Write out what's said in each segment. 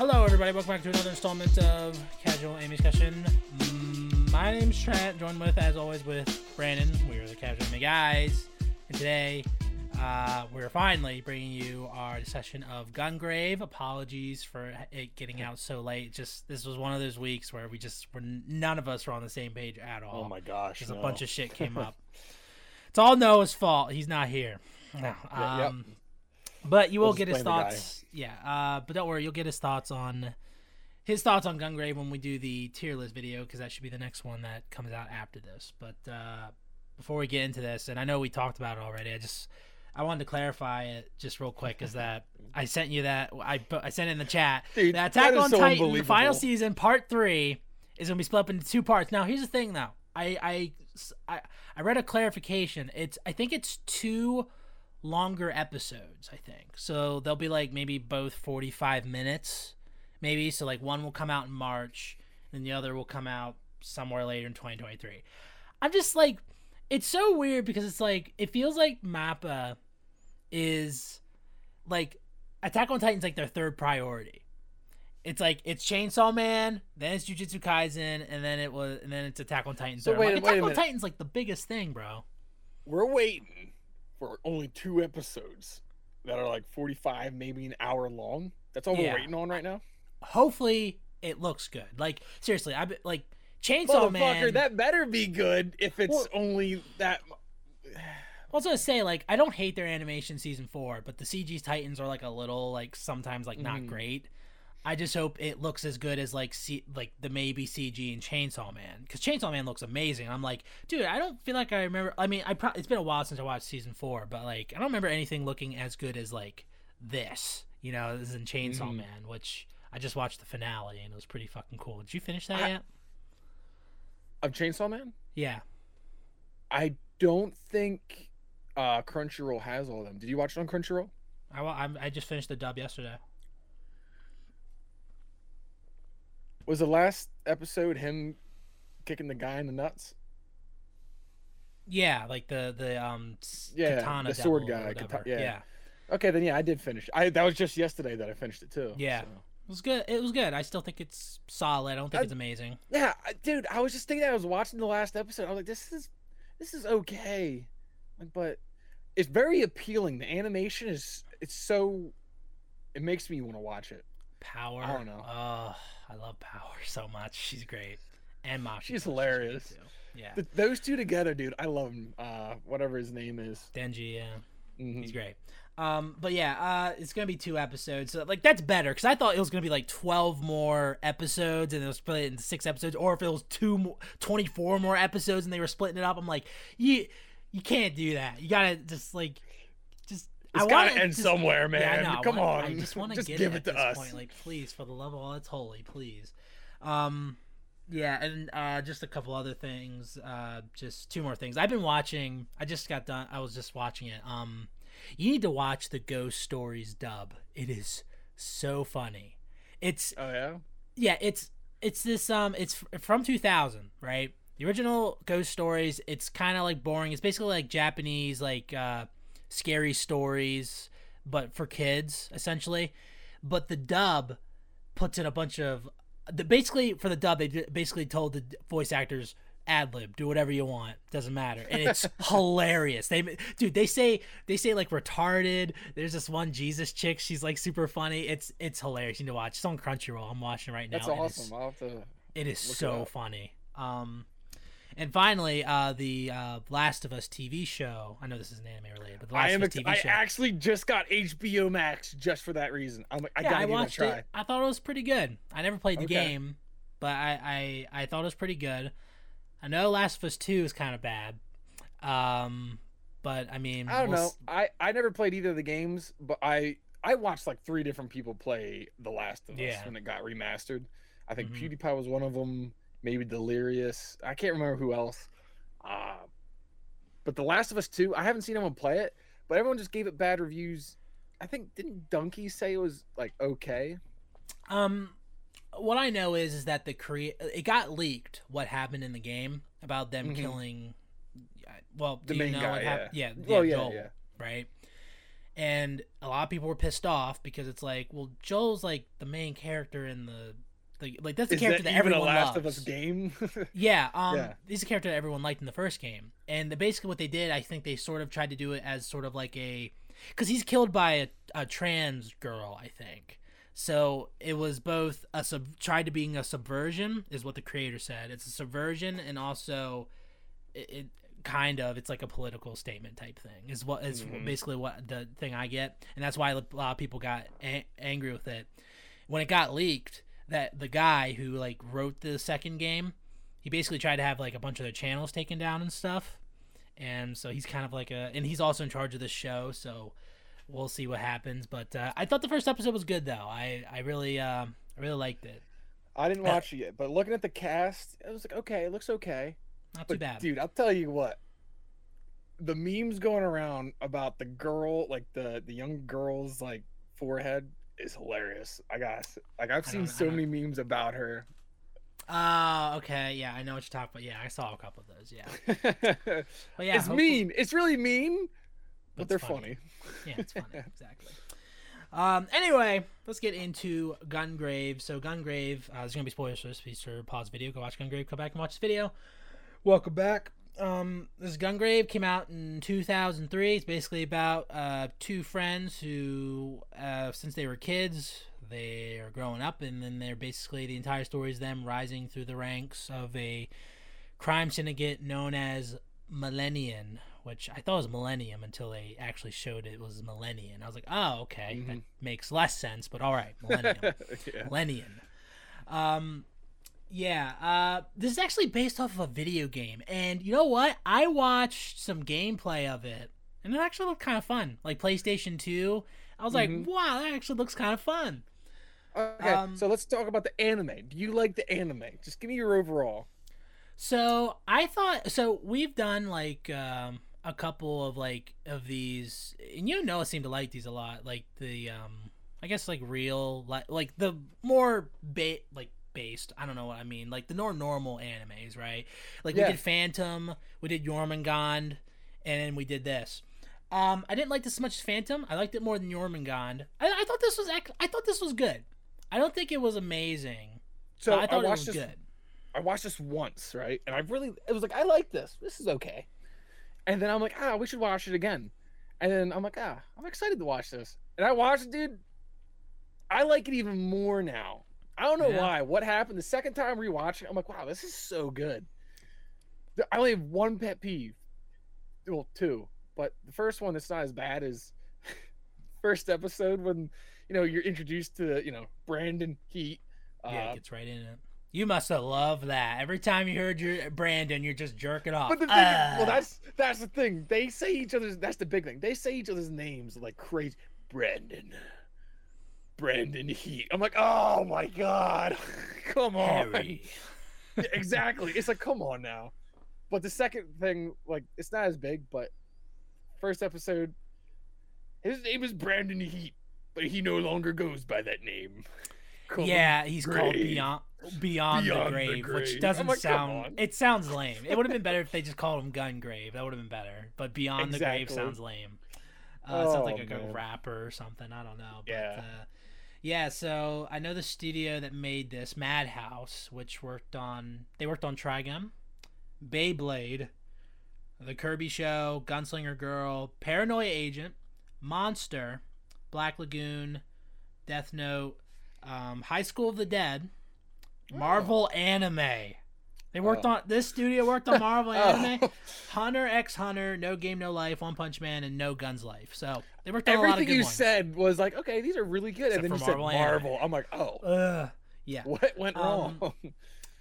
Hello, everybody. Welcome back to another installment of Casual Anime Discussion. My name's Trent, joined with, as always, with Brandon. We are the Casual Anime Guys. And today, uh, we're finally bringing you our discussion of Gungrave. Apologies for it getting out so late. Just this was one of those weeks where we just were none of us were on the same page at all. Oh my gosh. Because a bunch of shit came up. it's all Noah's fault. He's not here. No. Yeah, yep. But you will We'll get his blame the guy. thoughts. Yeah. Uh, but don't worry, you'll get his thoughts on his thoughts on Gungrave when we do the tier list video because that should be the next one that comes out after this. But uh, before we get into this, and I know we talked about it already, I just I wanted to clarify it just real quick. Is that I sent you that I I sent it in the chat. Dude, that Attack that on so Titan, the final season, part three, is gonna be split up into two parts. Now, here's the thing, though. I I I, I read a clarification. It's I think it's two longer episodes. I think so. They'll be like maybe both 45 minutes, maybe. So like one will come out in March, and the other will come out somewhere later in 2023. I'm just like, it's so weird because it's like it feels like Mappa is like Attack on Titan's like their third priority. It's like it's Chainsaw Man, then it's Jujutsu Kaisen, and then it was, and then it's Attack on Titan. So wait like, wait Attack on. Titan's like the biggest thing, bro. We're waiting for only two episodes that are like 45, maybe an hour long. That's all Yeah. we're waiting on right now. Hopefully, it looks good. Like seriously, I like Chainsaw Man. that better be good if it's Well- only that. I was gonna say like I don't hate their animation season four, but the CG Titans are like a little like sometimes like not Mhm. great. I just hope it looks as good as like C- like the maybe CG in Chainsaw Man because Chainsaw Man looks amazing. I'm like, dude, I don't feel like I remember. I mean, I pro- it's been a while since I watched season four, but like I don't remember anything looking as good as like this. You know, this is in Chainsaw Mhm. Man, which I just watched the finale and it was pretty fucking cool. Did you finish that I- yet? Of Chainsaw Man? Yeah. I don't think uh, Crunchyroll has all of them. Did you watch it on Crunchyroll? I, I'm- I just finished the dub yesterday. Was the last episode him kicking the guy in the nuts? Yeah, like the the um Yeah, katana the sword guy, kata- yeah. yeah. Okay, then yeah, I did finish. I that was just yesterday that I finished it too. Yeah. so. It was good. It was good. I still think it's solid. I don't think I- it's amazing. Yeah, dude, I was just thinking. I was watching the last episode. I was like, this is, this is okay, Like, but it's very appealing. The animation is, it's so, it makes me want to watch it. Power. I don't know. Oh, I love Power so much. She's great. And Maki. She's hilarious. Yeah. But those two together, dude, I love them. Uh, whatever his name is. Denji, yeah. Mhm. He's great. Um, but yeah, uh, it's gonna be two episodes. So, like that's better because I thought it was gonna be like twelve more episodes and it was split into six episodes, or if it was two, mo- 24 more episodes and they were splitting it up. I'm like, you, you can't do that. You gotta just like. It's I gotta end just- somewhere, Yeah, I man. I Come want- I on. just want to give it, it to this us. point. Like, please, for the love of all that's holy, please. Um, yeah, and uh, just a couple other things. Uh, just two more things. I've been watching. I just got done. I was just watching it. Um, you need to watch the Ghost Stories dub. It is so funny. It's Oh yeah. yeah, it's it's this um it's from 2000, right? The original Ghost Stories, it's kind of like boring. It's basically like Japanese like uh scary stories but for kids essentially. But the dub puts in a bunch of the basically for the dub they basically told the voice actors ad lib do whatever you want doesn't matter. And it's hilarious. They dude they say they say like retarded there's this one jesus chick she's like super funny. It's it's hilarious. You need to watch. It's on crunchyroll. I'm watching right now That's awesome. it's- I'll have to. it is it so funny. Um and finally uh the uh last of us tv show i know this isn't anime related but the last of us Ex- tv I show I actually just got HBO Max just for that reason. I'm like, I yeah, gotta I give watched it a try. it. I thought it was pretty good. I never played the Okay. game, but I, I I thought it was pretty good. I know Last of Us Two is kind of bad, um, but I mean, I don't we'll know. s- I I never played either of the games, but I I watched like three different people play The Last of Us Yeah. when it got remastered. I think Mhm. PewDiePie was one of them. Maybe Delirious. I can't remember who else. Uh, but The Last of Us Two, I haven't seen anyone play it, but everyone just gave it bad reviews. I think didn't Dunkey say it was like okay? Um, what I know is is that the crea- it got leaked what happened in the game about them Mhm. killing. Well, The do you main know guy, what happened? yeah. Yeah, Well, yeah, Joel, yeah. right. and a lot of people were pissed off because it's like, well, Joel's like the main character in the, the like that's the Is character that, that, everyone a Last loves. of Us game? Yeah, um, Yeah. he's a character that everyone liked in the first game, and the, basically what they did, I think they sort of tried to do it as sort of like a, because he's killed by a, a trans girl, I think. So it was both a sub tried to being a subversion, is what the creator said. It's a subversion, and also, it, it kind of it's like a political statement type thing. Is what is Mhm. basically what the thing I get, and that's why a lot of people got a- angry with it when it got leaked. That the guy who like wrote the second game, he basically tried to have like a bunch of their channels taken down and stuff, and so he's kind of like a, and he's also in charge of the show, so we'll see what happens. But uh, I thought the first episode was good though. I I really um I really liked it. I didn't watch it yet, but looking at the cast, I was like, okay, it looks okay. Not too But bad. dude, I'll tell you what. The memes going around about the girl, like the the young girl's like forehead, is hilarious. I guess, like I've seen so many memes about her. Uh okay, yeah, I know what you're talking about. Yeah, I saw a couple of those. Yeah, but yeah, it's hopefully- mean. It's really mean, but it's they're funny. Yeah, it's funny. exactly. Um. Anyway, let's get into Gungrave. So Gungrave, uh, there's gonna be spoilers for this. Please sure pause the video, go watch Gungrave, come back and watch this video. Welcome back. Um, this Gungrave came out in 2003. It's basically about uh, two friends who, uh, since they were kids, they are growing up, and then they're basically the entire story is them rising through the ranks of a crime syndicate known as Millennium, which I thought was Millennium until they actually showed it was Millennium. I was like, oh, okay, that Mhm. makes less sense, but all right, Millennium. yeah. Millennium. Um, yeah, uh, this is actually based off of a video game, and you know what? I watched some gameplay of it, and it actually looked kind of fun. Like PlayStation Two, I was Mhm. like, wow, that actually looks kind of fun. Okay, Um, so let's talk about the anime. Do you like the anime? Just give me your overall. So I thought so. We've done like um, a couple of like of these, and you know, Noah seemed to like these a lot. Like the um, I guess like real like like the more ba- like based. I don't know what I mean. Like the more normal animes, right? Like Yeah. we did Phantom, we did Jormungand, and then we did this. Um, I didn't like this as much as Phantom. I liked it more than Jormungand. I, I thought this was ac- I thought this was good. I don't think it was amazing. So I thought it watched was this. good. I watched this once, right? And I really, it was like, I like this. This is okay. And then I'm like, ah, we should watch it again. And then I'm like, ah, I'm excited to watch this. And I watched it, dude. I like it even more now. I don't know Yeah. why. What happened? The second time rewatching, I'm like, wow, this is so good. I only have one pet peeve. Well, two. But the first one that's not as bad as first episode when, you know, you're introduced to, you know, Brandon Heat. Yeah, Uh, it gets right in it. You must have loved that. Every time you heard your Brandon, you're just jerking off. But the thing, is- well, that's that's the thing. They say each other's. That's the big thing. They say each other's names like crazy. Brandon, Brandon Heat. I'm like, oh my god, come on. Yeah, exactly. It's like, come on now. But the second thing, like, it's not as big. But first episode, his name is Brandon Heat, but he no longer goes by that name. Call him Yeah, he's called Beyond Beyond, Beyond the, the grave, Grave. which doesn't like, sound. It sounds lame. It would have been better if they just called him Gun Grave. That would have been better. But Beyond the Grave sounds lame. Uh, it sounds Oh, like a, a man. rapper or something. I don't know. But, Yeah. Uh, yeah. So I know the studio that made this, Madhouse, which worked on. They worked on Trigun, Beyblade, The Kirby Show, Gunslinger Girl, Paranoia Agent, Monster, Black Lagoon, Death Note, um, High School of the Dead, Marvel Anime. They worked Oh. on this studio worked on Marvel Oh. Anime, Hunter x Hunter, No Game No Life, One Punch Man, and No Guns Life. So they worked on a lot of Everything good you ones. said was like, okay, these are really good, Except and then you said Marvel Anime. Marvel. I'm like, oh, Ugh. yeah. what went Um, wrong?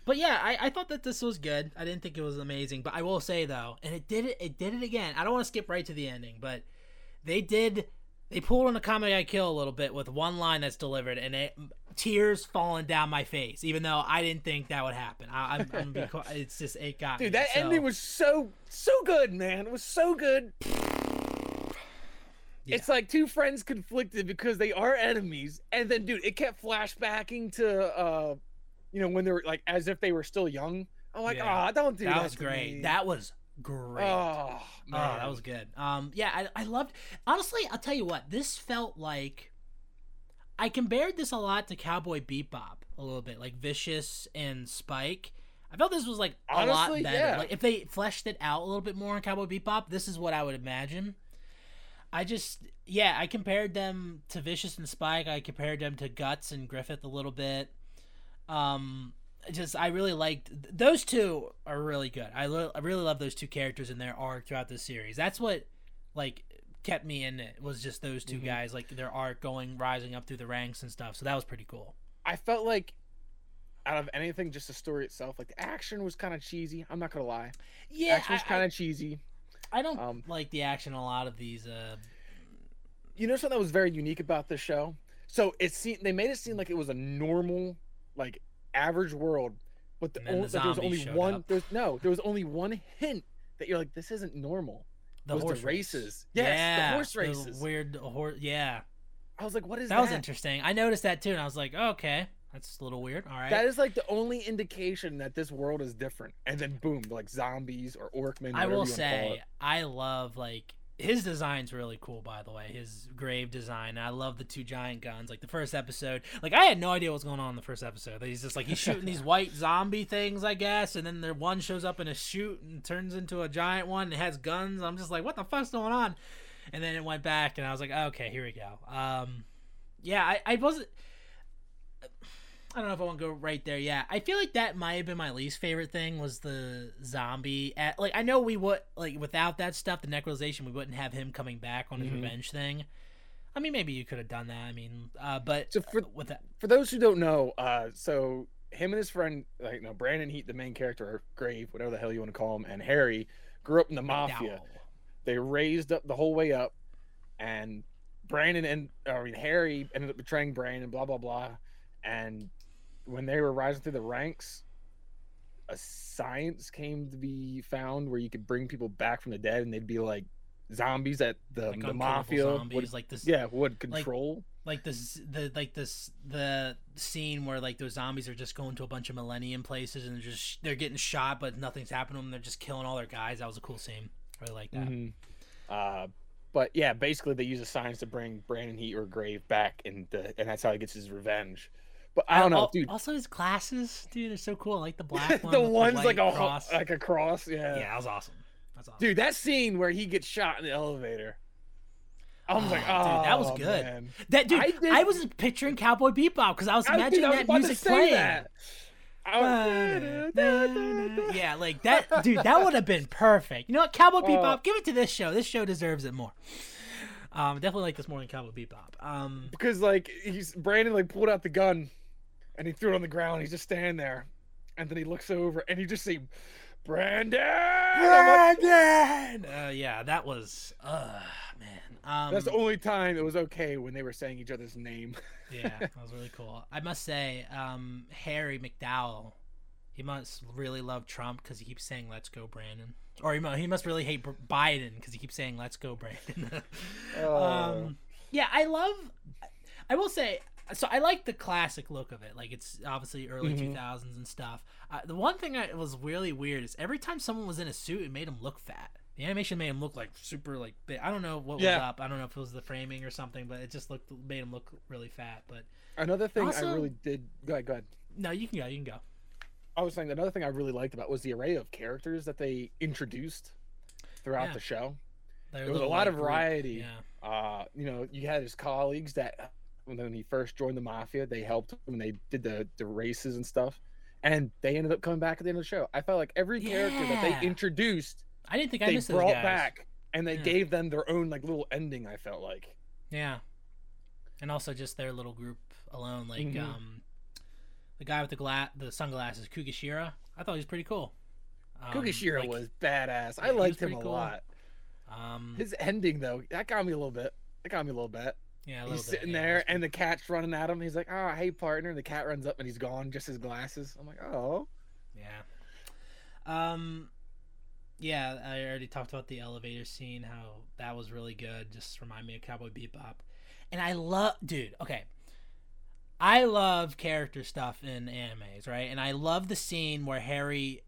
But yeah, I, I thought that this was good. I didn't think it was amazing, but I will say though, and it did it. It did it again. I don't want to skip right to the ending, but they did. They pulled on the Comic I Kill a little bit with one line that's delivered, and it tears falling down my face, even though I didn't think that would happen. I, I'm, I'm it's just it got Dude, me, that so- ending was so so good, man. It was so good. Yeah. It's like two friends conflicted because they are enemies, and then, dude, it kept flashbacking to, uh, you know, when they were like as if they were still young. I'm like, Yeah. ah, don't do that. that was great. me." That was great. Oh, Oh, that was good. Um, yeah, I, I loved. Honestly, I'll tell you what. This felt like I compared this a lot to Cowboy Bebop a little bit, like Vicious and Spike. I felt this was like a Honestly, lot better. yeah. Like if they fleshed it out a little bit more in Cowboy Bebop, this is what I would imagine. I just, yeah, I compared them to Vicious and Spike. I compared them to Guts and Griffith a little bit. Um, just I really liked those two are really good. I, lo- I really love those two characters and their arc throughout the series. That's what like kept me in it was just those 2 Mhm. guys like their art going rising up through the ranks and stuff. So that was pretty cool. I felt like out of anything, just the story itself, like the action was kind of cheesy. I'm not gonna lie, Yeah, action was kind of cheesy. I, don't Um, like the action a lot of these. Uh, you know something that was very unique about this show? So it seemed they made it seem like it was a normal, like average world, but the only, the like, there was only one. up. There's no, there was only one hint that you're like, this isn't normal. The was the horse race. races. yeah, the horse races. weird horse. Yeah, I was like, what is that? that was interesting. I noticed that too, and I was like, oh, okay, that's a little weird. All right. That is like the only indication that this world is different. And then boom, like zombies or Orgmen. I will say. I love like his design's really cool by the way his grave design. I love the two giant guns like the first episode. Like i had no idea what's going on in the first episode. He's just like he's shooting these white zombie things i guess and then the one shows up in a shoot and turns into a giant one and has guns. I'm just like what the fuck's going on? And then it went back and i was like okay here we go. Um yeah i, I wasn't I don't know if I want to go right there. Yeah, I feel like that might have been my least favorite thing was the zombie. At, like I know we would like without that stuff, the necrolization, we wouldn't have him coming back on his Mhm. revenge thing. I mean, maybe you could have done that. I mean, uh, but So for with that, for those who don't know, uh, so him and his friend, like no, Brandon Heat, the main character, or Grave, whatever the hell you want to call him, and Harry grew up in the mafia. They raised up the whole way up, and Brandon and I mean Harry ended up betraying Brandon, blah blah blah, and when they were rising through the ranks, a science came to be found where you could bring people back from the dead, and they'd be like zombies that the, like the mafia zombies, would like this, yeah would control. like this, the like this, the scene where like those zombies are just going to a bunch of Millennium places and they're just they're getting shot, but nothing's happening to them. They're just killing all their guys. That was a cool scene. I really like that. Mhm. Uh, but yeah, basically they use a science to bring Brandon Heat or Grave back, and the, and that's how he gets his revenge. But I don't know, dude. Also, his glasses, dude, they're so cool. I like the black one. the one's white like a cross. like a cross, yeah. yeah, that was awesome. That's awesome. Dude, that scene where he gets shot in the elevator. I was like, Oh, oh, dude, that was good. man." that dude, I I, was picturing Cowboy Bebop because I was I was- imagining I was that music playing. that. I yeah, like that, dude. That would have been perfect. You know what, Cowboy Oh. Bebop? Give it to this show. This show deserves it more. Um, definitely like this more than Cowboy Bebop. Um, because like he's Brandon like pulled out the gun, and he threw it on the ground. He's just standing there, and then he looks over, and you just see Brandon. Brandon. Uh, yeah, that was, uh, man. Um, That's the only time it was okay when they were saying each other's name. yeah, that was really cool. I must say, um, Harry McDowell, he must really love Trump because he keeps saying "Let's go, Brandon," or he, mu- he must really hate Biden because he keeps saying "Let's go, Brandon." Oh. um, yeah, I love. I will say, so I like the classic look of it. Like it's obviously early Mhm. 2000s and stuff. Uh, the one thing that was really weird is every time someone was in a suit, it made him look fat. The animation made him look like super like big. I don't know what was up. I don't know if it was the framing or something, but it just looked made him look really fat. But Another thing Also- I really did. Go ahead, go ahead. no, you can go. You can go. I was saying another thing I really liked about was the array of characters that they introduced throughout Yeah. the show. Their There was a lot like, of variety. Yeah. Uh, you know, you had his colleagues that when he first joined the mafia, they helped him and they did the the races and stuff. And they ended up coming back at the end of the show. I felt like every character that they introduced, I didn't think I they brought back and they Yeah. gave them their own like little ending. I felt like. Yeah. And also just their little group alone, like Mhm. um, the guy with the gla- the sunglasses, Kugashira. I thought he was pretty cool. Um, Kugashira like, was badass. I was liked him a cool. lot. Um, His ending though, that got me a little bit. That got me a little bit. Yeah, a He's bit, sitting yeah, there and the cat's running at him. He's like, "Oh, hey partner." And the cat runs up and he's gone, just his glasses. I'm like, "Oh." Yeah. Um yeah, I already talked about the elevator scene, how that was really good. Just remind me of Cowboy Bebop. And I love dude, okay. I love character stuff in animes, right? And I love the scene where Harry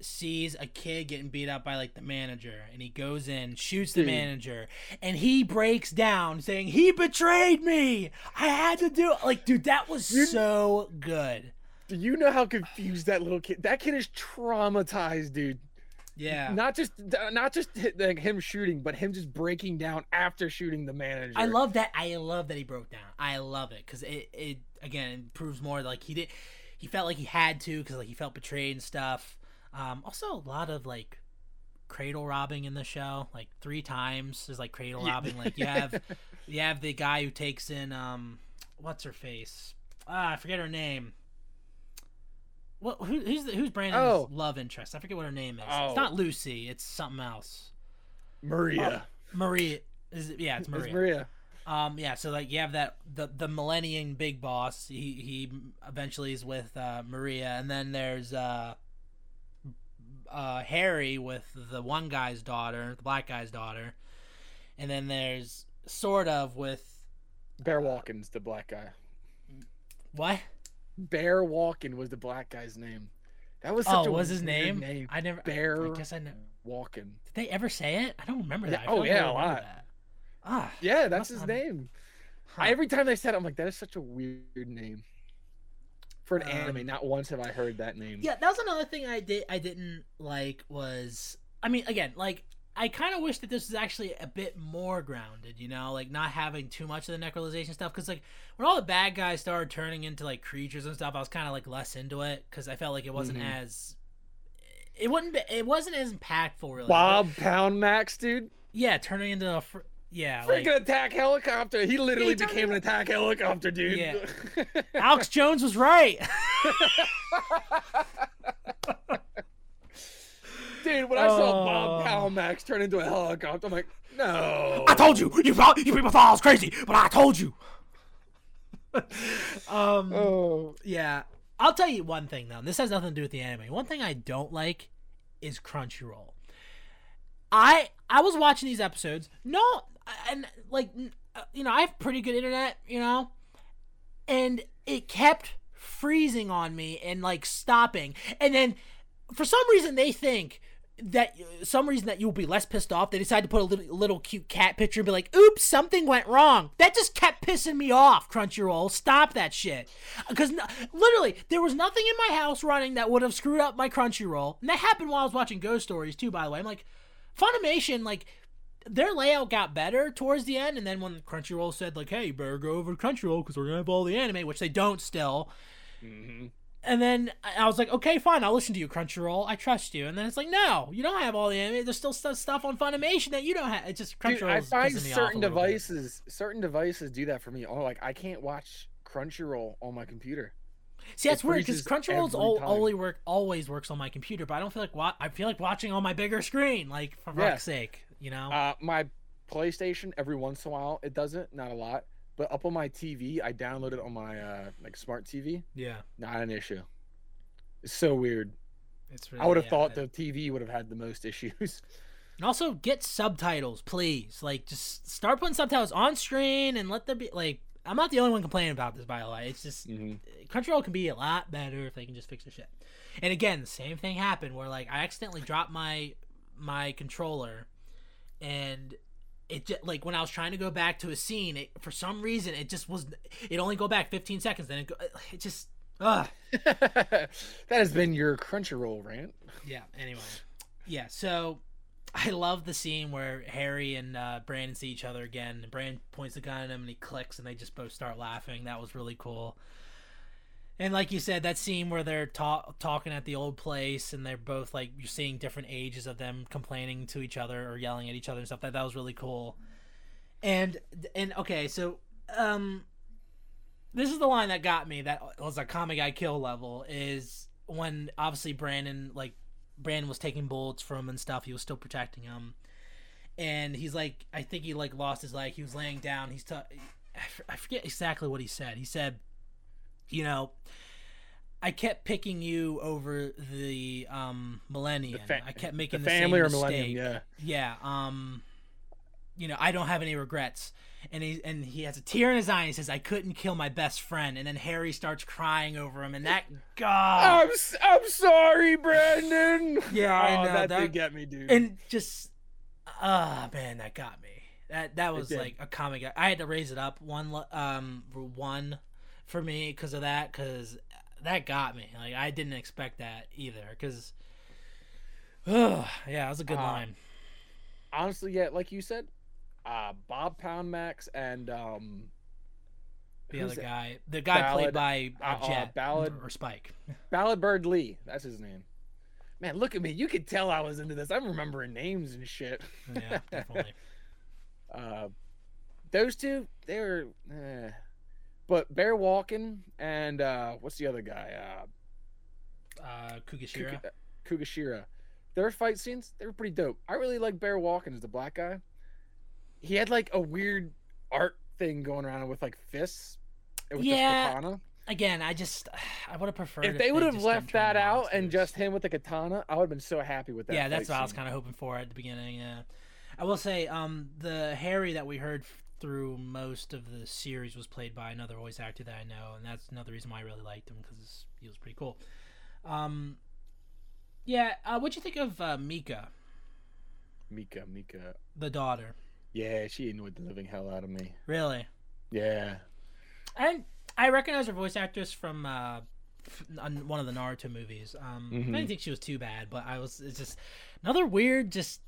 sees a kid getting beat up by like the manager and he goes in shoots the Dude. manager and he breaks down saying he betrayed me i had to do it like dude that was You- so good Do you know how confused that little kid? That kid is traumatized, dude. yeah Not just not just like him shooting, but him just breaking down after shooting the manager. I love that. I love that he broke down. I love it because it, it again it proves more like he did. He felt like he had to because like he felt betrayed and stuff. Um, also, a lot of like cradle robbing in the show, like three times. There's like cradle Yeah. robbing. Like you have you have the guy who takes in um, what's her face? Ah, I forget her name. What? Who, who's the, who's Brandon's Oh. love interest? I forget what her name is. Oh. It's not Lucy. It's something else. Maria. Maria. Is it, yeah, it's It's Maria. Maria. Um, yeah, so like you have that the the Millennium Big Boss. He he eventually is with uh, Maria, and then there's uh, uh, Harry with the one guy's daughter, the black guy's daughter, and then there's sort of with Bear Walken's the black guy. what? Bear Walken was the black guy's name. That was Oh, such a was his name? name. I never. Bear I guess I know. Walken. Did they ever say it? I don't remember that. Oh, feel like I yeah, a lot. that. Ah, Yeah, that's his not- name. huh. I, every time they said it, I'm like, that is such a weird name. For an Um, anime, not once have I heard that name. Yeah, that was another thing I did I didn't like was I mean again like I kind of wish that this was actually a bit more grounded, you know, like not having too much of the necrolization stuff. Because like when all the bad guys started turning into like creatures and stuff, I was kind of like less into it because I felt like it wasn't Mhm. as it wasn't it wasn't as impactful really. Bob Poundmax, dude. yeah, turning into a fr- yeah like Freaking attack helicopter. He literally he became an attack helicopter, dude. Yeah. Alex Jones was right. dude, when I saw Bob Oh. Pound Max turn into a helicopter, I'm like, no. I told you, you thought you people thought I was crazy, but I told you. um. Oh. Yeah, I'll tell you one thing though. This has nothing to do with the anime. One thing I don't like is Crunchyroll. I I was watching these episodes. No, and like uh, you know, I have pretty good internet. You know, and it kept freezing on me and like stopping, and then for some reason they think that some reason that you'll be less pissed off they decide to put a little, little cute cat picture and be like oops something went wrong. That just kept pissing me off crunchyroll. Stop that shit. Because literally there was nothing in my house running that would have screwed up my crunchyroll. And that happened while i was watching ghost stories too by the way. I'm like funimation like their layout got better towards the end and then when crunchyroll said like hey you better go over to crunchyroll because we're gonna have all the anime which they don't still Mhm. and then I was like, okay, fine, I'll listen to you, Crunchyroll. I trust you. And then it's like, no, you don't have all the anime. There's still stu- stuff on Funimation that you don't have. It's just Dude, Crunchyroll. I find pissing me off certain devices, certain devices do that for me. Oh, like I can't watch Crunchyroll on my computer. See, that's weird because Crunchyroll's all, only work always works on my computer, but I don't feel like wa- I feel like watching on my bigger screen. Like for Yeah. fuck's sake, you know. Uh, my PlayStation every once in a while it doesn't, not a lot, but up on my TV, I download it on my uh, like smart TV. yeah, Not an issue. It's so weird. it's. really, I would have yeah, thought it- the TV would have had the most issues. And also get subtitles, please. Like, just start putting subtitles on screen and let there be like. I'm not the only one complaining about this, by the way. It's just Mhm. Crunchyroll can be a lot better if they can just fix the shit. And again, the same thing happened where like I accidentally dropped my my controller, and it just like when I was trying to go back to a scene, it, for some reason it just was it only go back 15 seconds. Then it go, it just ugh. that has been your Crunchyroll rant. Yeah. Anyway, yeah. So I love the scene where Harry and uh, Brandon see each other again, and Brandon points the gun at him, and he clicks, and they just both start laughing. That was really cool. And like you said, that scene where they're ta- talking at the old place, and they're both like you're seeing different ages of them complaining to each other or yelling at each other and stuff. That that was really cool. And and okay, so um, this is the line that got me. That was a comic I kill level is when obviously Brandon like Brandon was taking bullets from him and stuff. He was still protecting him, and he's like, I think he like lost his leg. He was laying down. He's t- I f- I forget exactly what he said. He said, you know, I kept picking you over the um millennium. fa- I kept making the, family same or mistake. Millennium, yeah. Yeah. Um. you know, I don't have any regrets. And he and he has a tear in his eye and he says, I couldn't kill my best friend. And then Harry starts crying over him and that God I'm I'm sorry, Brandon. Yeah, I Oh, know, that, that- did get me, dude. and just ah man, that got me. That that was like a comic. I had to raise it up one um for one for me because of that because that got me. Like I didn't expect that either because. yeah, that was a good Uh, line. honestly, yeah, like you said, uh, Bob Poundmax and um, The other guy, the guy played by uh, uh, uh, Ballad- or Spike. Balladbird Lee. That's his name. Man, look at me. You could tell I was into this. I'm remembering names and shit. Yeah, definitely. Uh, those two, they were. Eh. But Bear Walken and uh, what's the other guy? Uh, Uh, Kugashira. Kuga- Kugashira. Their fight scenes, they were pretty dope. I really like Bear Walken as the black guy. He had like a weird art thing going around with like fists. It was Yeah, just katana. Again, I just I would have preferred If they would have left that out and just him with the katana, I would have been so happy with that. yeah, that's what I was kind of hoping for at the beginning. Yeah, I will say, um, the Harry that we heard through most of the series was played by another voice actor that I know, and that's another reason why I really liked him because he was pretty cool. Um, yeah, uh, what'd you think of uh, Mika, Mika, Mika. the daughter? Yeah, she annoyed the living hell out of me. Really, Yeah. and I recognize her voice actress from uh, one of the Naruto movies. Um, I Mhm. didn't think she was too bad, but I was it's just another weird just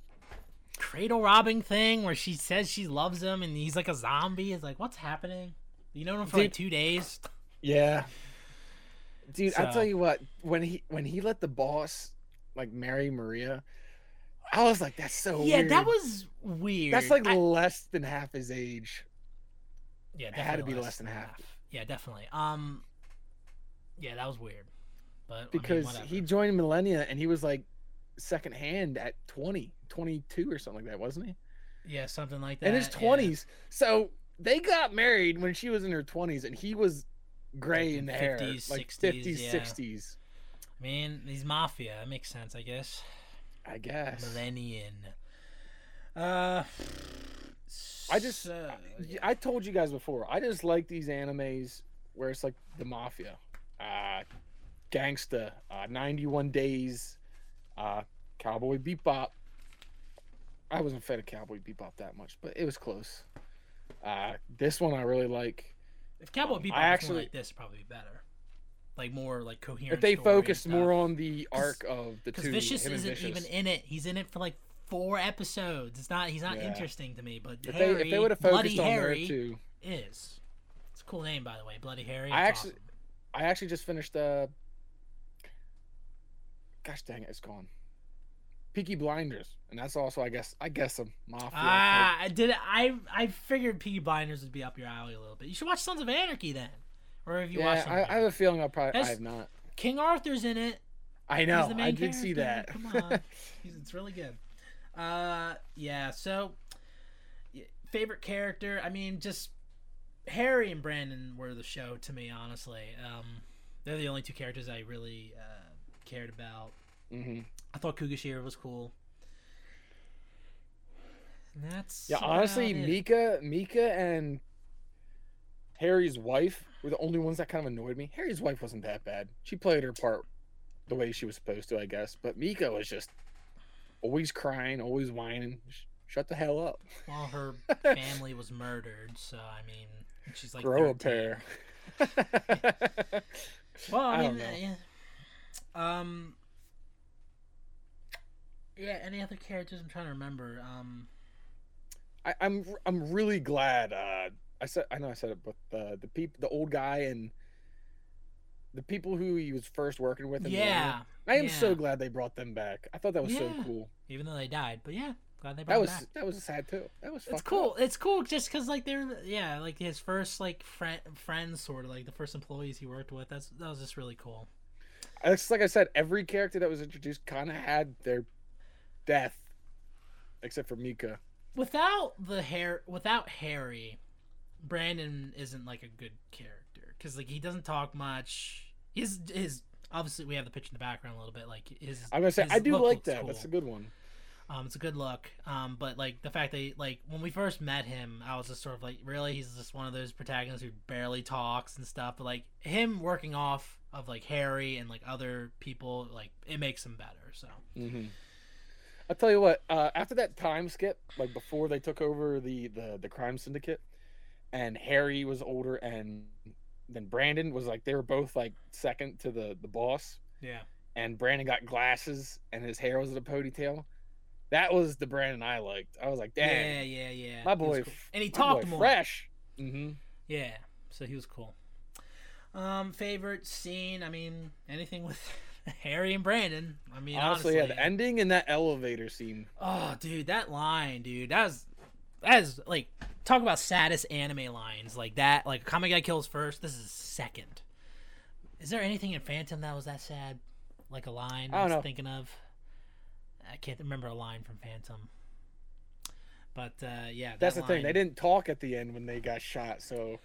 cradle robbing thing where she says she loves him and he's like a zombie. It's like what's happening? You know him for like Dude. two days. Yeah. Dude, I So- tell you what, when he when he let the boss like marry Maria, I was like, that's so yeah, weird. that was weird. that's like I- less than half his age. yeah, it had to be less than half. Yeah, definitely. Um, yeah, that was weird. But I mean, Because he joined Millennia and he was like second hand at 20, 22 or something like that, wasn't he? yeah, something like that. in his yeah. 20s. So they got married when she was in her 20s and he was gray Like in the in hair. 50s, like 60s, 50s, yeah. 60s. I mean, he's mafia. That makes sense, I guess. I guess. Millennium. Uh, I just- so- Y- I told you guys before. I just like these animes where it's like the mafia, uh, gangsta, uh, 91 days, uh, Cowboy Bebop. I wasn't fed a Cowboy Bebop that much, but it was close. Uh, this one I really like. if Cowboy um, Bebop I was actually- more like this, probably be better. Like more like coherent. If they story focused more on the arc of the because two, Vicious him isn't Vicious. even in it. He's in it for like four episodes. It's not. He's not Yeah. interesting to me. But if Harry, they if they would have Bloody focused on Harry there too, is. It's a cool name, by the way. Bloody Harry. I actually- awesome. I actually just finished. Uh, gosh dang it, it's gone. Peaky Blinders, and that's also, I guess, I guess a mafia. Ah, I did. I I figured Peaky Blinders would be up your alley a little bit. You should watch Sons of Anarchy then, or have you yeah, watched? I, I have a feeling I'll probably. I have not. King Arthur's in it. I know. I did see that. Come on, it's really good. Uh, yeah. So, favorite character? I mean, just Harry and Brandon were the show to me. Honestly, um, they're the only two characters I really uh, cared about. Mm-hmm. I thought Kugashira was cool. And that's Yeah, honestly. Mika, Mika, and Harry's wife were the only ones that kind of annoyed me. Harry's wife wasn't that bad. She played her part the way she was supposed to, I guess. But Mika was just always crying, always whining. Sh- Shut the hell up. Well, her family was murdered, so I mean, she's like Grow a 13. pair. Well, I, I mean, uh, yeah. Um. Yeah. Any other characters? I'm trying to remember. Um. I, I'm I'm really glad. Uh, I said I know I said it, but the the people, the old guy, and the people who he was first working with. Yeah. I am so glad they brought them back. I thought that was so cool. Even though they died, but yeah, glad they brought That was them back. that was sad too. That was It's cool. up. It's cool just because like they're yeah like his first like friend friends sort of like the first employees he worked with. That's that was just really cool. It's like I said, every character that was introduced kind of had their death, except for Mika. Without the hair, without Harry, Brandon isn't like a good character because like he doesn't talk much. His his obviously we have the pitch in the background a little bit like his. I'm gonna say I do like that. cool. That's a good one. Um, it's a good look. Um, but like the fact that like when we first met him, I was just sort of like, really, he's just one of those protagonists who barely talks and stuff. But like him working off of like Harry and like other people, like it makes him better. So Mm-hmm. I'll tell you what. Uh, after that time skip, like before they took over the the the crime syndicate, and Harry was older, and then Brandon was like they were both like second to the the boss, yeah, and Brandon got glasses and his hair was in a ponytail. That was the Brandon I liked. I was like, yeah, damn, yeah, yeah. my He boy, cool. and he talked more. fresh. Mm-hmm. Yeah, so he was cool. Um, favorite scene? I mean, anything with Harry and Brandon. I mean, honestly, honestly, yeah, the ending in that elevator scene. Oh, dude, that line, dude, that was that is like talk about saddest anime lines like that. Like Kame Guy kills first. This is second. Is there anything in Phantom that was that sad? Like a line I I was know. thinking of. I can't remember a line from Phantom. But uh, yeah, that That's the thing. They didn't talk at the end when they got shot, so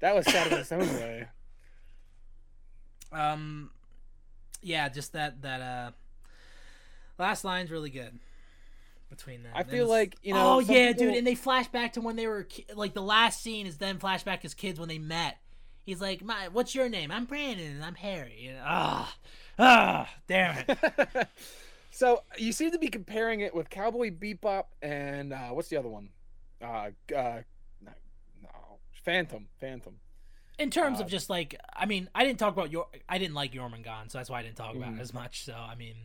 that was sad in its own way. Um, yeah, just that that uh, last line's really good between them. I And feel like you know. oh yeah, people- dude, and they flash back to when they were ki- like the last scene is then flashback as kids when they met. He's like, "My, what's your name? I'm Brandon, and I'm Harry." And ah, ah, damn it. so you seem to be comparing it with Cowboy Bebop and uh, what's the other one? Uh, uh, no, Phantom, Phantom. In terms Uh, of just like, I mean, I didn't talk about your, I didn't like Jormungand, so that's why I didn't talk about Mhm. it as much. So I mean,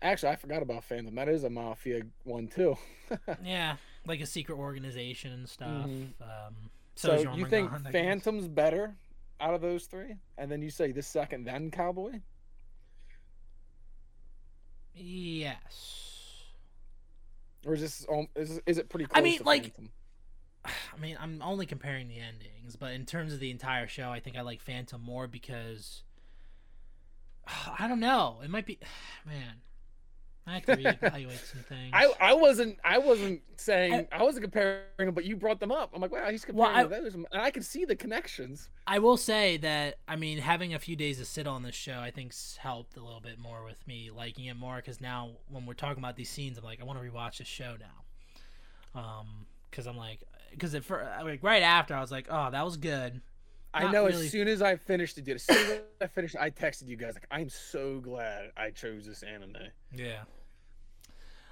Actually, I forgot about Phantom. That is a Mafia one too. yeah, like a secret organization and stuff. Mhm. Um, so is you think Phantom's better out of those three, and then you say this second, then Cowboy? Yes. Or is this um, is, is it pretty I mean, to like- Phantom? I mean, I'm only comparing the endings, but in terms of the entire show, I think I like Phantom more because I don't know. It might be, man. I have to reevaluate some things. I I wasn't I wasn't saying I, wasn't comparing them, but you brought them up. I'm like, wow, he's Well, comparing I- to those, and I could see the connections. I will say that I mean having a few days to sit on this show, I think's helped a little bit more with me liking it more because now when we're talking about these scenes, I'm like I want to rewatch this show now, um, because I'm like because at fir- like right after I was like oh that was good. I know really. as soon as I finished it, dude. As soon as I finished, I texted you guys like, I'm so glad I chose this anime. Yeah.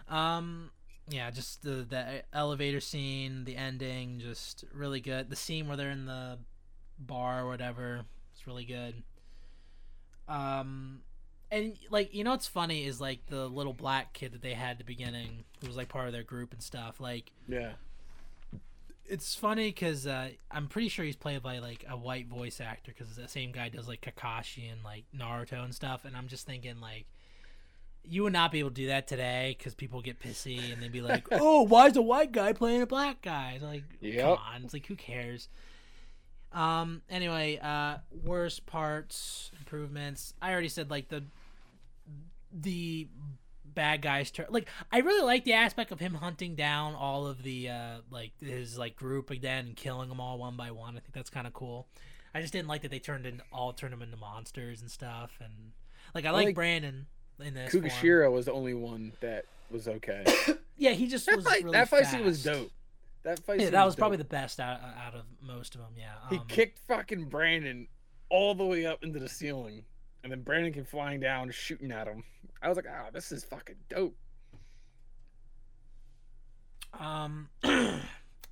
Um. Yeah, just the the elevator scene, the ending, just really good. The scene where they're in the bar or whatever, it's really good. Um, and like you know what's funny is like the little black kid that they had at the beginning, who was like part of their group and stuff. Like Yeah. It's funny because uh, I'm pretty sure he's played by like a white voice actor because the same guy does like Kakashi and like Naruto and stuff. And I'm just thinking like, you would not be able to do that today because people get pissy and they'd be like, "Oh, why is a white guy playing a black guy?" It's like, Yep. come on, it's like who cares? Um. Anyway, uh, worst parts, improvements. I already said like the the bad guys turn like i really like the aspect of him hunting down all of the uh like his like group again and killing them all one by one i think that's kind of cool i just didn't like that they turned in all turned them into monsters and stuff and like i like like brandon in this form. Kugashira was the only one that was okay. yeah he just that was fight, really that fight scene was dope. That fight yeah that was dope. probably the best out, out of most of them yeah He um, kicked fucking Brandon all the way up into the ceiling, and then Brandon came flying down, shooting at him. I was like, "Oh, this is fucking dope." um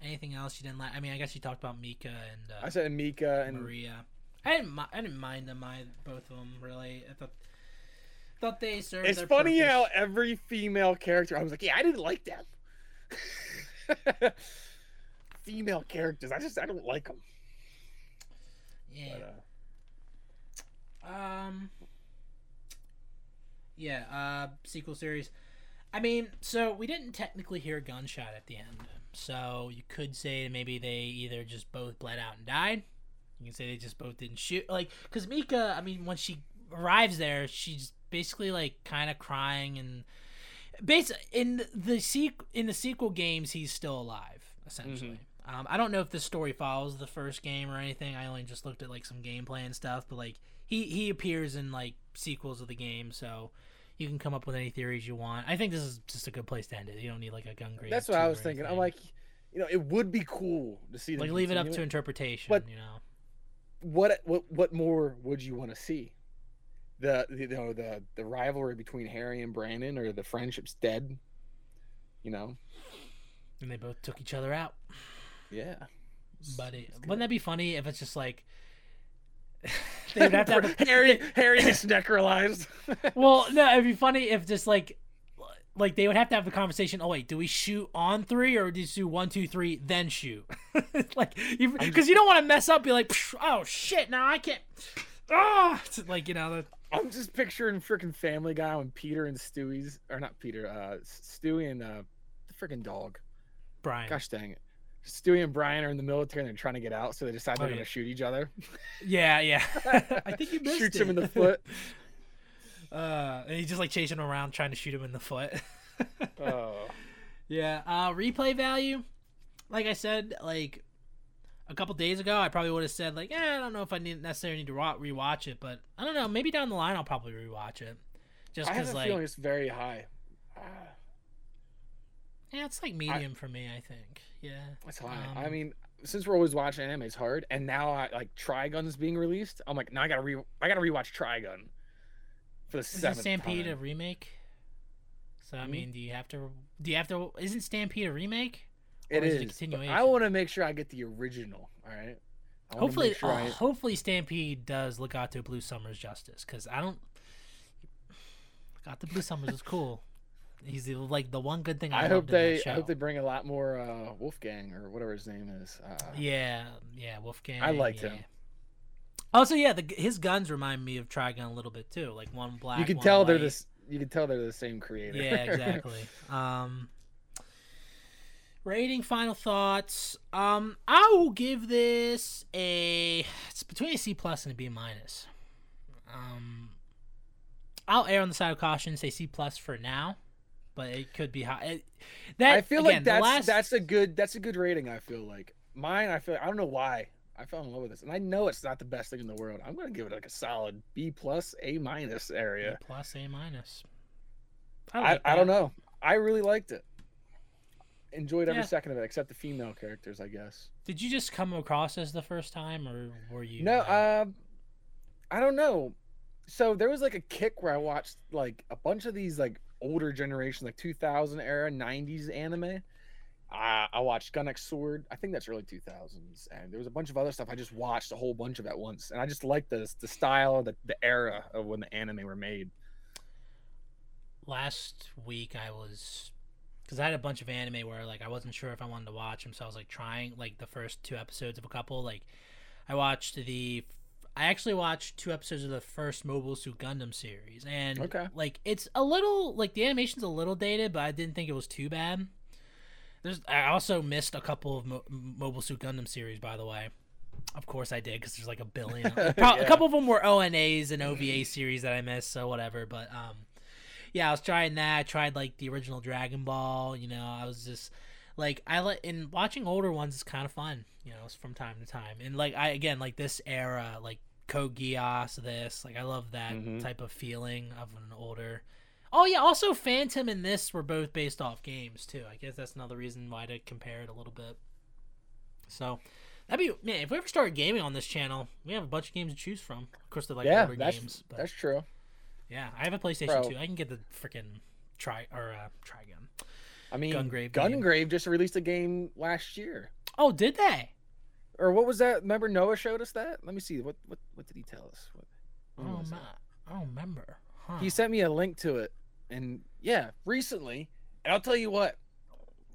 anything else you didn't like i mean i guess you talked about mika and uh, I said Mika and Maria. I didn't. I didn't mind them. I both of them really. I thought. Thought they served. it's funny purpose. how every female character, I was like, "Yeah, I didn't like them." female characters, I just I don't like them. Yeah. But, uh, Um. Yeah. Uh. Sequel series. I mean, so we didn't technically hear a gunshot at the end. So you could say maybe they either just both bled out and died. You can say they just both didn't shoot. Like, because Mika, I mean, when she arrives there, she's basically like kind of crying and. Bas- in the sequ- in the sequel games, he's still alive essentially. Um, I don't know if the story follows the first game or anything. I only just looked at like some gameplay and stuff, but like he he appears in like sequels of the game, so you can come up with any theories you want. I think this is just a good place to end it. You don't need like a gun grade. That's what I was thinking. I'm like, you know, it would be cool to see like leave it up to interpretation. But- you know, what what what more would you want to see? The, the you know the the rivalry between Harry and Brandon or the friendship's dead. You know, and they both took each other out. yeah. But it, wouldn't that be funny if it's just like they would have to have a, Harry Harry gets necrolized. well, no, it'd be funny if just like like they would have to have the conversation. Oh wait, do we shoot on three or do you do one, two, three, then shoot? like, because you don't want to mess up. Be like, oh shit, now I can't. Ah, It's like you know, the, I'm just picturing freaking Family Guy when Peter and Stewie's or not Peter, uh, Stewie and uh, the freaking dog. Brian. Gosh dang it. Stewie and Brian are in the military and they're trying to get out, so they decide they're Oh, gonna yeah. shoot each other. Yeah, yeah. I think you missed Shoots it. him in the foot. Uh, and he's just like chasing him around, trying to shoot him in the foot. Oh. Yeah. Uh, replay value, like I said, like a couple days ago, I probably would have said like, eh, I don't know if I need necessarily need to rewatch it, but I don't know. Maybe down the line, I'll probably rewatch it, just because like, feeling it's very high. Ah, yeah, it's like medium for me. I think. Yeah. It's high. I Um, mean, since we're always watching anime, it's hard. And now, I, like Trigun's being released. I'm like, now I gotta re, I gotta rewatch Trigun for the Is seventh Stampede a remake? So I Mhm. mean, do you have to? Do you have to? Isn't Stampede a remake? It is is. it I want to make sure I get the original. All right. Hopefully, sure uh, I- hopefully Stampede does Legato Blue Summers justice because I don't. Legato Blue Summers is cool. He's the, like the one good thing I, I hope they. I hope they bring a lot more uh, Wolfgang or whatever his name is. Uh, Yeah, yeah, Wolfgang. I liked yeah. him. Also, yeah, the, his guns remind me of Trigun a little bit too. Like one black. you can tell they're this. You can tell they're the same creator. Yeah, exactly. um, rating, final thoughts. Um, I will give this a. It's between a C plus and a B minus. Um, I'll err on the side of caution, say C plus for now, but it could be high. It, that I feel again, like that's last, that's a good that's a good rating. I feel like mine. I feel I don't know why I fell in love with this, and I know it's not the best thing in the world. I'm gonna give it like a solid B plus, A minus area. B plus, A minus. I, like I don't know. I really liked it. Enjoyed every Yeah. second of it, except the female characters, I guess. Did you just come across this the first time, or were you? No, uh, I don't know. So there was like a kick where I watched like a bunch of these like older generation, like 2000 era, 90s anime. Uh, I watched Gun X Sword. I think that's early 2000s, and there was a bunch of other stuff. I just watched a whole bunch of at once, and I just liked the the style, the the era of when the anime were made. last week I was because I had a bunch of anime where like I wasn't sure if I wanted to watch them, so I was like trying like the first two episodes of a couple. Like I watched the, I actually watched two episodes of the first Mobile Suit Gundam series, and Okay. like it's a little like the animation's a little dated, but I didn't think it was too bad. There's I also missed a couple of Mo- Mobile Suit Gundam series, by the way. Of course I did, because there's like a billion. Pro- A couple of them were ONAs and OVA series that I missed, so whatever. But um, yeah, I was trying that. I tried like the original Dragon Ball. You know, I was just like I like in watching older ones is kind of fun. You know, from time to time. And like I again like this era, like Code Geass, this like I love that Mhm. type of feeling of an older. Oh yeah, also Phantom and this were both based off games too. I guess that's another reason why to compare it a little bit. So that'd be man. If we ever start gaming on this channel, we have a bunch of games to choose from. Of course, they're like yeah, older that's games. But that's true. yeah, I have a PlayStation Bro. 2. I can get the freaking try or uh, Trigun. I mean, Gungrave game. Gungrave just released a game last year, Oh, did they? or what was that? Remember Noah showed us that? Let me see. What what what did he tell us? What, when Oh was that? I don't remember. Huh. He sent me a link to it, and yeah, recently. And I'll tell you what,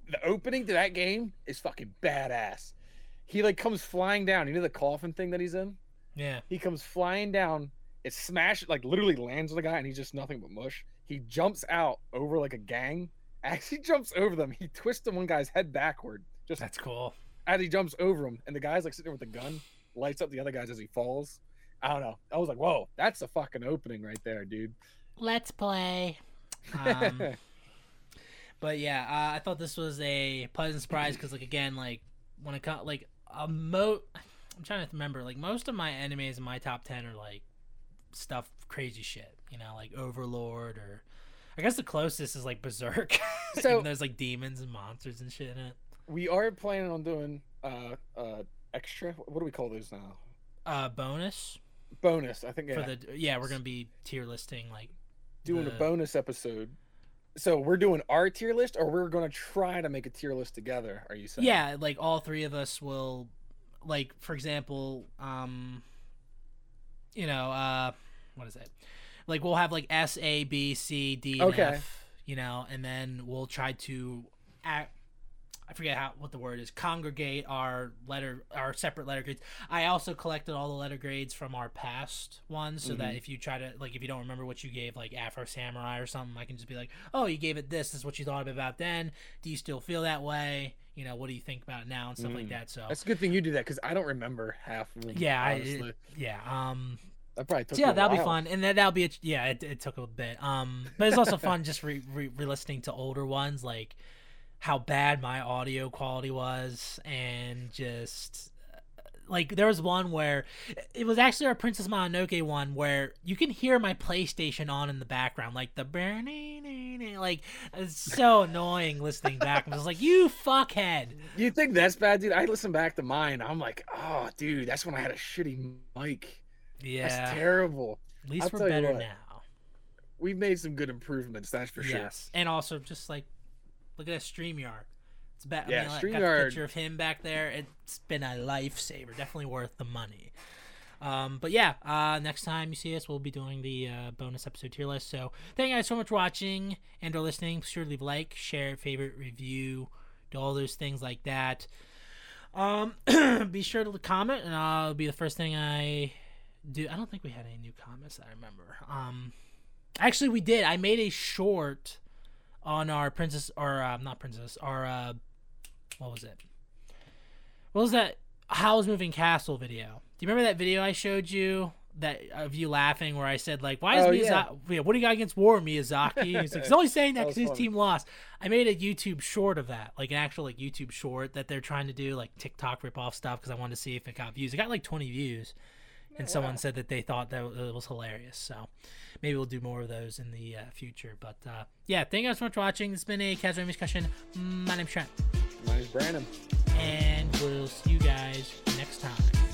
the opening to that game is fucking badass. He like comes flying down. You know the coffin thing that he's in? yeah. He comes flying down. It smashes, like literally lands on the guy, and he's just nothing but mush. He jumps out over like a gang. Actually, jumps over them. He twists the one guy's head backward, just That's cool. as he jumps over him, and the guy's like sitting there with the gun, lights up the other guys as he falls. I don't know. I was like, whoa, that's a fucking opening right there, dude. Let's play. Um, but yeah, uh, I thought this was a pleasant surprise because, like, again, like when it comes, like, a mo, I'm trying to remember, like, most of my animes in my top ten are like stuff, crazy shit, you know, like Overlord or I guess the closest is like Berserk. So- there's like demons and monsters and shit in it. We are planning on doing uh uh extra. What do we call those now? Uh, bonus Bonus. I think yeah, for the yeah, we're gonna be tier listing like doing the- a bonus episode. So we're doing our tier list, or we're going to try to make a tier list together. Are you saying? yeah, like all three of us will, like for example, um, you know, uh, what is it? Like we'll have like S A B C D and Okay. F, you know, and then we'll try to act. I forget how what the word is. Congregate our letter, our separate letter grades. I also collected all the letter grades from our past ones, so that Mhm. if you try to like, if you don't remember what you gave like Afro Samurai or something, I can just be like, oh, you gave it this. This is what you thought about then. Do you still feel that way? You know, what do you think about it now and stuff like Mm. that. So That's a good thing you do that because I don't remember half of them. yeah, I, yeah. Um, that probably took so yeah, that'll be fun, and that that'll be a, yeah. It, it took a bit, um, but it's also fun just re, re, re-listening to older ones, like how bad my audio quality was, and just uh, like there was one where it was actually our Princess Mononoke one where you can hear my PlayStation on in the background, like the burning, like it's so annoying listening back. I was like, you fuckhead. You think that's bad, dude? I listen back to mine. I'm like, oh, dude, that's when I had a shitty mic. Yeah, That's terrible. at least I'll we're better now. We've made some good improvements, that's for sure. Yes, and also just like look at that stream Streamyard. It's bad. Yeah, I mean, like, got a picture of him back there. It's been a lifesaver. Definitely worth the money. Um, but yeah, uh, next time you see us, we'll be doing the uh, bonus episode tier list. So thank you guys so much for watching and or listening. Be sure to leave a like, share, favorite, review, do all those things like that. Um, be sure to comment, and it'll be the first thing I do. I don't think we had any new comments I remember. Um, actually, we did. I made a short on our princess or uh, not princess our uh what was it what was that howl's moving castle video do you remember that video i showed you that of you laughing where i said like why is Oh, miyazaki yeah. what do you got against war miyazaki he's like he's only saying that That because his team lost i made a youtube short of that like an actual like youtube short that they're trying to do like tiktok rip off stuff because i wanted to see if it got views it got like 20 views and Oh, someone said that they thought that it was hilarious. So maybe we'll do more of those in the uh, future. But uh, yeah, thank you guys so much for watching. This has been a casual Gaming discussion. My name's Trent, Mine's Brandon. and we'll see you guys next time.